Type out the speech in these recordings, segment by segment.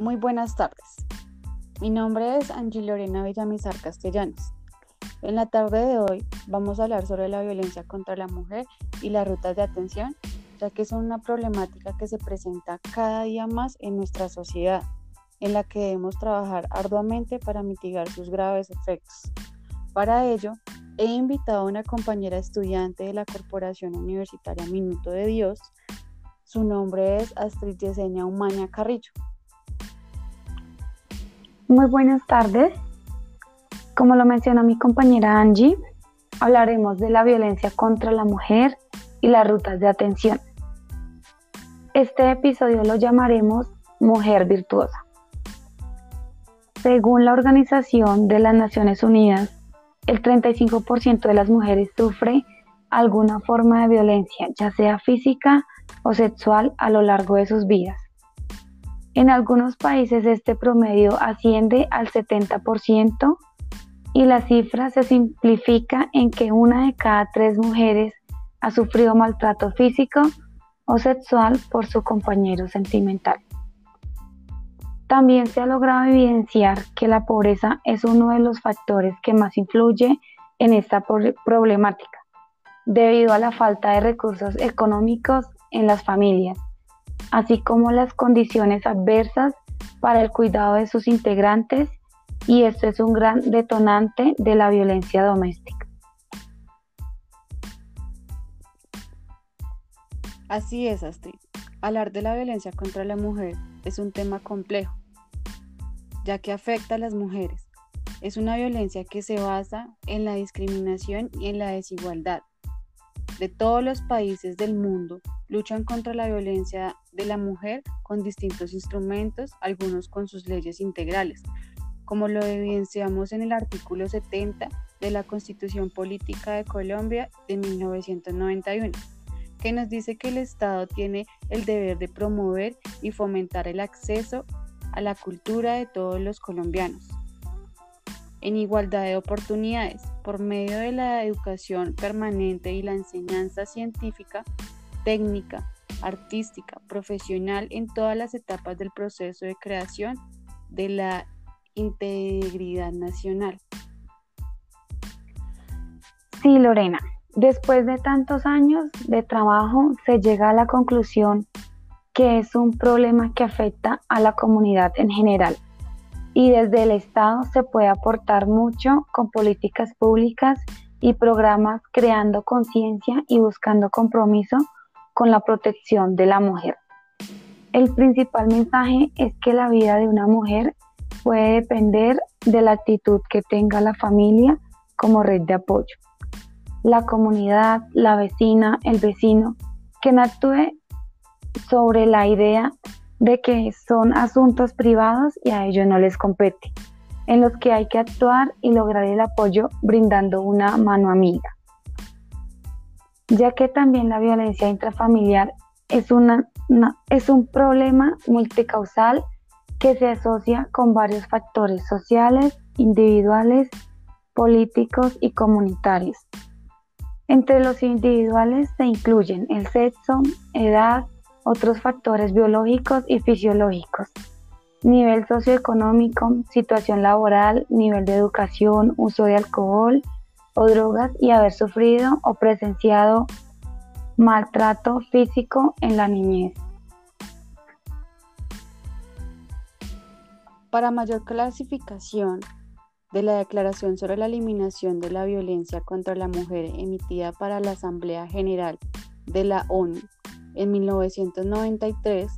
Muy buenas tardes. Mi nombre es Angie Lorena Villamizar Castellanos. En la tarde de hoy vamos a hablar sobre la violencia contra la mujer y las rutas de atención, ya que son una problemática que se presenta cada día más en nuestra sociedad, en la que debemos trabajar arduamente para mitigar sus graves efectos. Para ello, he invitado a una compañera estudiante de la Corporación Universitaria Minuto de Dios. Su nombre es Astrid Yesenia Umaña Carrillo. Muy buenas tardes. Como lo mencionó mi compañera Angie, hablaremos de la violencia contra la mujer y las rutas de atención. Este episodio lo llamaremos Mujer Virtuosa. Según la Organización de las Naciones Unidas, el 35% de las mujeres sufre alguna forma de violencia, ya sea física o sexual, a lo largo de sus vidas. En algunos países este promedio asciende al 70% y la cifra se simplifica en que una de cada tres mujeres ha sufrido maltrato físico o sexual por su compañero sentimental. También se ha logrado evidenciar que la pobreza es uno de los factores que más influye en esta problemática, debido a la falta de recursos económicos en las familias así como las condiciones adversas para el cuidado de sus integrantes y esto es un gran detonante de la violencia doméstica. Así es, Astrid. Hablar de la violencia contra la mujer es un tema complejo, ya que afecta a las mujeres. Es una violencia que se basa en la discriminación y en la desigualdad. De todos los países del mundo, luchan contra la violencia de la mujer con distintos instrumentos, algunos con sus leyes integrales, como lo evidenciamos en el artículo 70 de la Constitución Política de Colombia de 1991, que nos dice que el Estado tiene el deber de promover y fomentar el acceso a la cultura de todos los colombianos en igualdad de oportunidades por medio de la educación permanente y la enseñanza científica técnica, artística, profesional en todas las etapas del proceso de creación de la integridad nacional. Sí, Lorena, después de tantos años de trabajo se llega a la conclusión que es un problema que afecta a la comunidad en general y desde el Estado se puede aportar mucho con políticas públicas y programas creando conciencia y buscando compromiso con la protección de la mujer. El principal mensaje es que la vida de una mujer puede depender de la actitud que tenga la familia como red de apoyo. La comunidad, la vecina, el vecino, que no actúe sobre la idea de que son asuntos privados y a ellos no les compete, en los que hay que actuar y lograr el apoyo brindando una mano amiga ya que también la violencia intrafamiliar es, una, es un problema multicausal que se asocia con varios factores sociales, individuales, políticos y comunitarios. Entre los individuales se incluyen el sexo, edad, otros factores biológicos y fisiológicos, nivel socioeconómico, situación laboral, nivel de educación, uso de alcohol, o drogas y haber sufrido o presenciado maltrato físico en la niñez. Para mayor clasificación de la Declaración sobre la Eliminación de la Violencia contra la Mujer emitida para la Asamblea General de la ONU en 1993,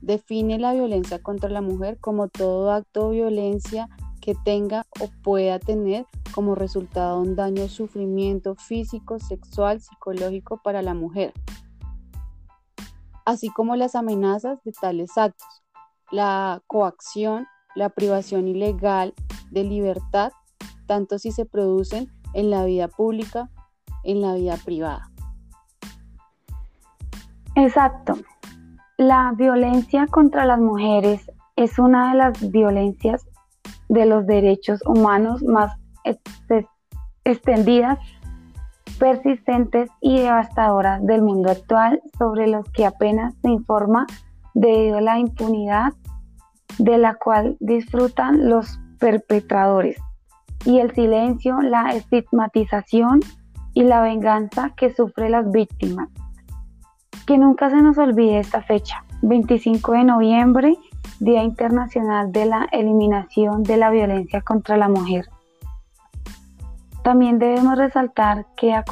define la violencia contra la mujer como todo acto de violencia que tenga o pueda tener como resultado un daño sufrimiento físico, sexual, psicológico para la mujer, así como las amenazas de tales actos, la coacción, la privación ilegal de libertad, tanto si se producen en la vida pública, en la vida privada. Exacto. La violencia contra las mujeres es una de las violencias de los derechos humanos más extendidas, persistentes y devastadoras del mundo actual sobre los que apenas se informa debido a la impunidad de la cual disfrutan los perpetradores, y el silencio, la estigmatización y la venganza que sufren las víctimas. Que nunca se nos olvide esta fecha, 25 de noviembre, Día Internacional de la Eliminación de la Violencia contra la Mujer. También debemos resaltar que a,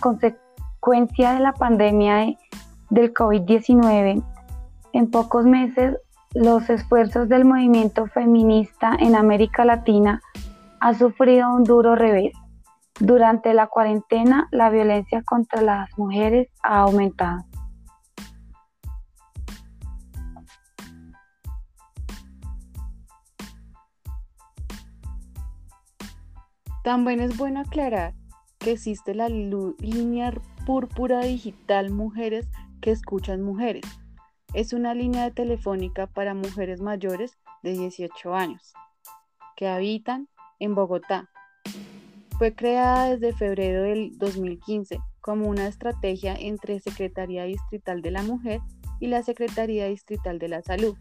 consecuencia de la pandemia del COVID-19, en pocos meses los esfuerzos del movimiento feminista en América Latina ha sufrido un duro revés. Durante la cuarentena, la violencia contra las mujeres ha aumentado. También es bueno aclarar que existe la línea púrpura digital Mujeres que escuchan mujeres. Es una línea de telefónica para mujeres mayores de 18 años que habitan en Bogotá. Fue creada desde febrero del 2015 como una estrategia entre Secretaría Distrital de la Mujer y la Secretaría Distrital de la Salud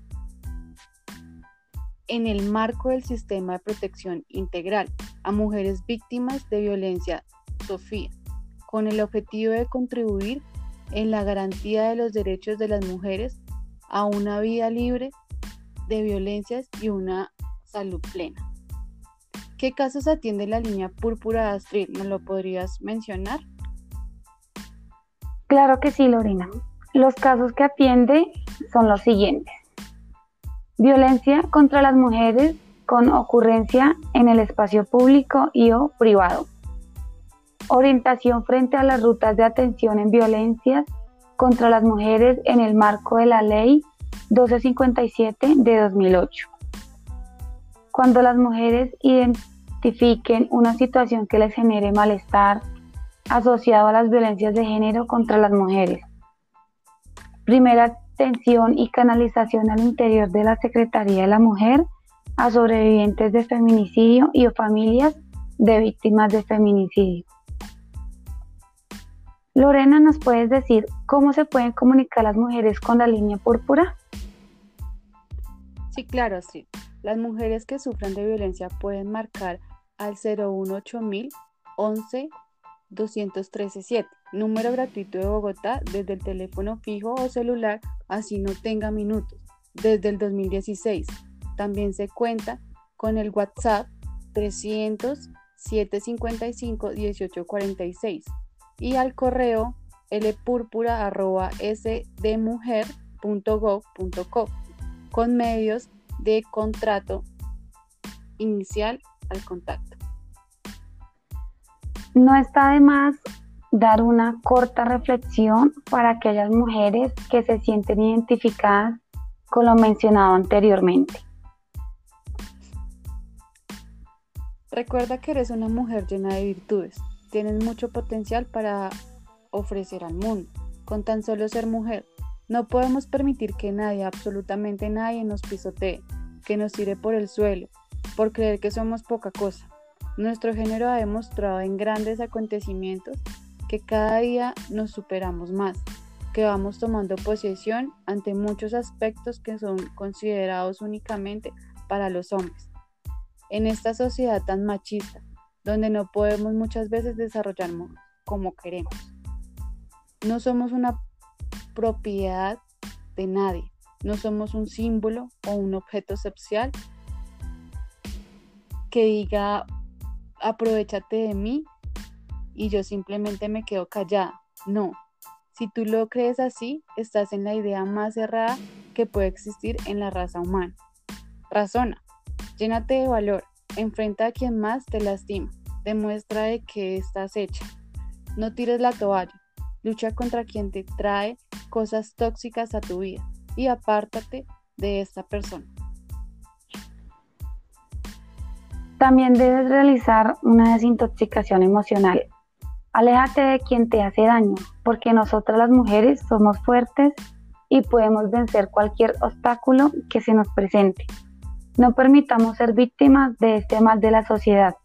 en el marco del sistema de protección integral a mujeres víctimas de violencia Sofía, con el objetivo de contribuir en la garantía de los derechos de las mujeres a una vida libre de violencias y una salud plena. ¿Qué casos atiende la línea púrpura de Astrid? ¿Nos lo podrías mencionar? Claro que sí, Lorena. Los casos que atiende son los siguientes. Violencia contra las mujeres con ocurrencia en el espacio público y o privado. Orientación frente a las rutas de atención en violencias contra las mujeres en el marco de la Ley 1257 de 2008. Cuando las mujeres identifiquen una situación que les genere malestar asociado a las violencias de género contra las mujeres. Primera atención y canalización al interior de la Secretaría de la Mujer a sobrevivientes de feminicidio y o familias de víctimas de feminicidio. Lorena, ¿nos puedes decir cómo se pueden comunicar las mujeres con la línea púrpura? Sí, claro, sí. Las mujeres que sufran de violencia pueden marcar al 018000 11 2137 número gratuito de Bogotá desde el teléfono fijo o celular, así no tenga minutos, desde el 2016. También se cuenta con el WhatsApp 300 755 1846 y al correo lpúrpura.sdmujer.gov.co con medios de contrato inicial al contacto. No está de más dar una corta reflexión para aquellas mujeres que se sienten identificadas con lo mencionado anteriormente. Recuerda que eres una mujer llena de virtudes. Tienes mucho potencial para ofrecer al mundo. Con tan solo ser mujer, no podemos permitir que nadie, absolutamente nadie, nos pisotee, que nos tire por el suelo, por creer que somos poca cosa. Nuestro género ha demostrado en grandes acontecimientos que cada día nos superamos más, que vamos tomando posesión ante muchos aspectos que son considerados únicamente para los hombres. En esta sociedad tan machista, donde no podemos muchas veces desarrollarnos como queremos. No somos una propiedad de nadie, no somos un símbolo o un objeto social que diga aprovechate de mí y yo simplemente me quedo callada. No, si tú lo crees así, estás en la idea más errada que puede existir en la raza humana. Razona, llénate de valor, enfrenta a quien más te lastima, demuestra de que estás hecha. No tires la toalla, lucha contra quien te trae cosas tóxicas a tu vida y apártate de esta persona. También debes realizar una desintoxicación emocional Aléjate de quien te hace daño, porque nosotras las mujeres somos fuertes y podemos vencer cualquier obstáculo que se nos presente. No permitamos ser víctimas de este mal de la sociedad.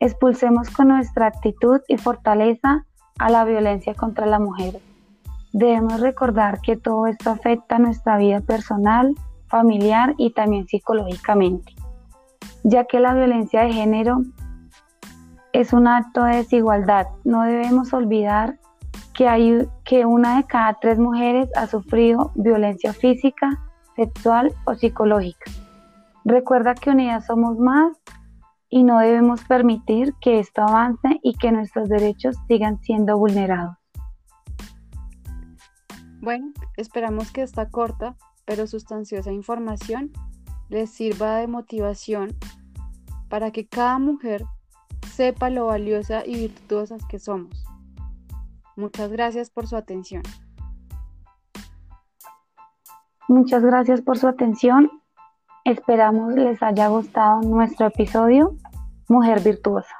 Expulsemos con nuestra actitud y fortaleza a la violencia contra la mujer. Debemos recordar que todo esto afecta nuestra vida personal, familiar y también psicológicamente, ya que la violencia de género es un acto de desigualdad. No debemos olvidar que, hay, que una de cada tres mujeres ha sufrido violencia física, sexual o psicológica. Recuerda que unidas somos más y no debemos permitir que esto avance y que nuestros derechos sigan siendo vulnerados. Bueno, esperamos que esta corta pero sustanciosa información les sirva de motivación para que cada mujer sepa lo valiosa y virtuosas que somos. Muchas gracias por su atención. Muchas gracias por su atención. Esperamos les haya gustado nuestro episodio Mujer Virtuosa.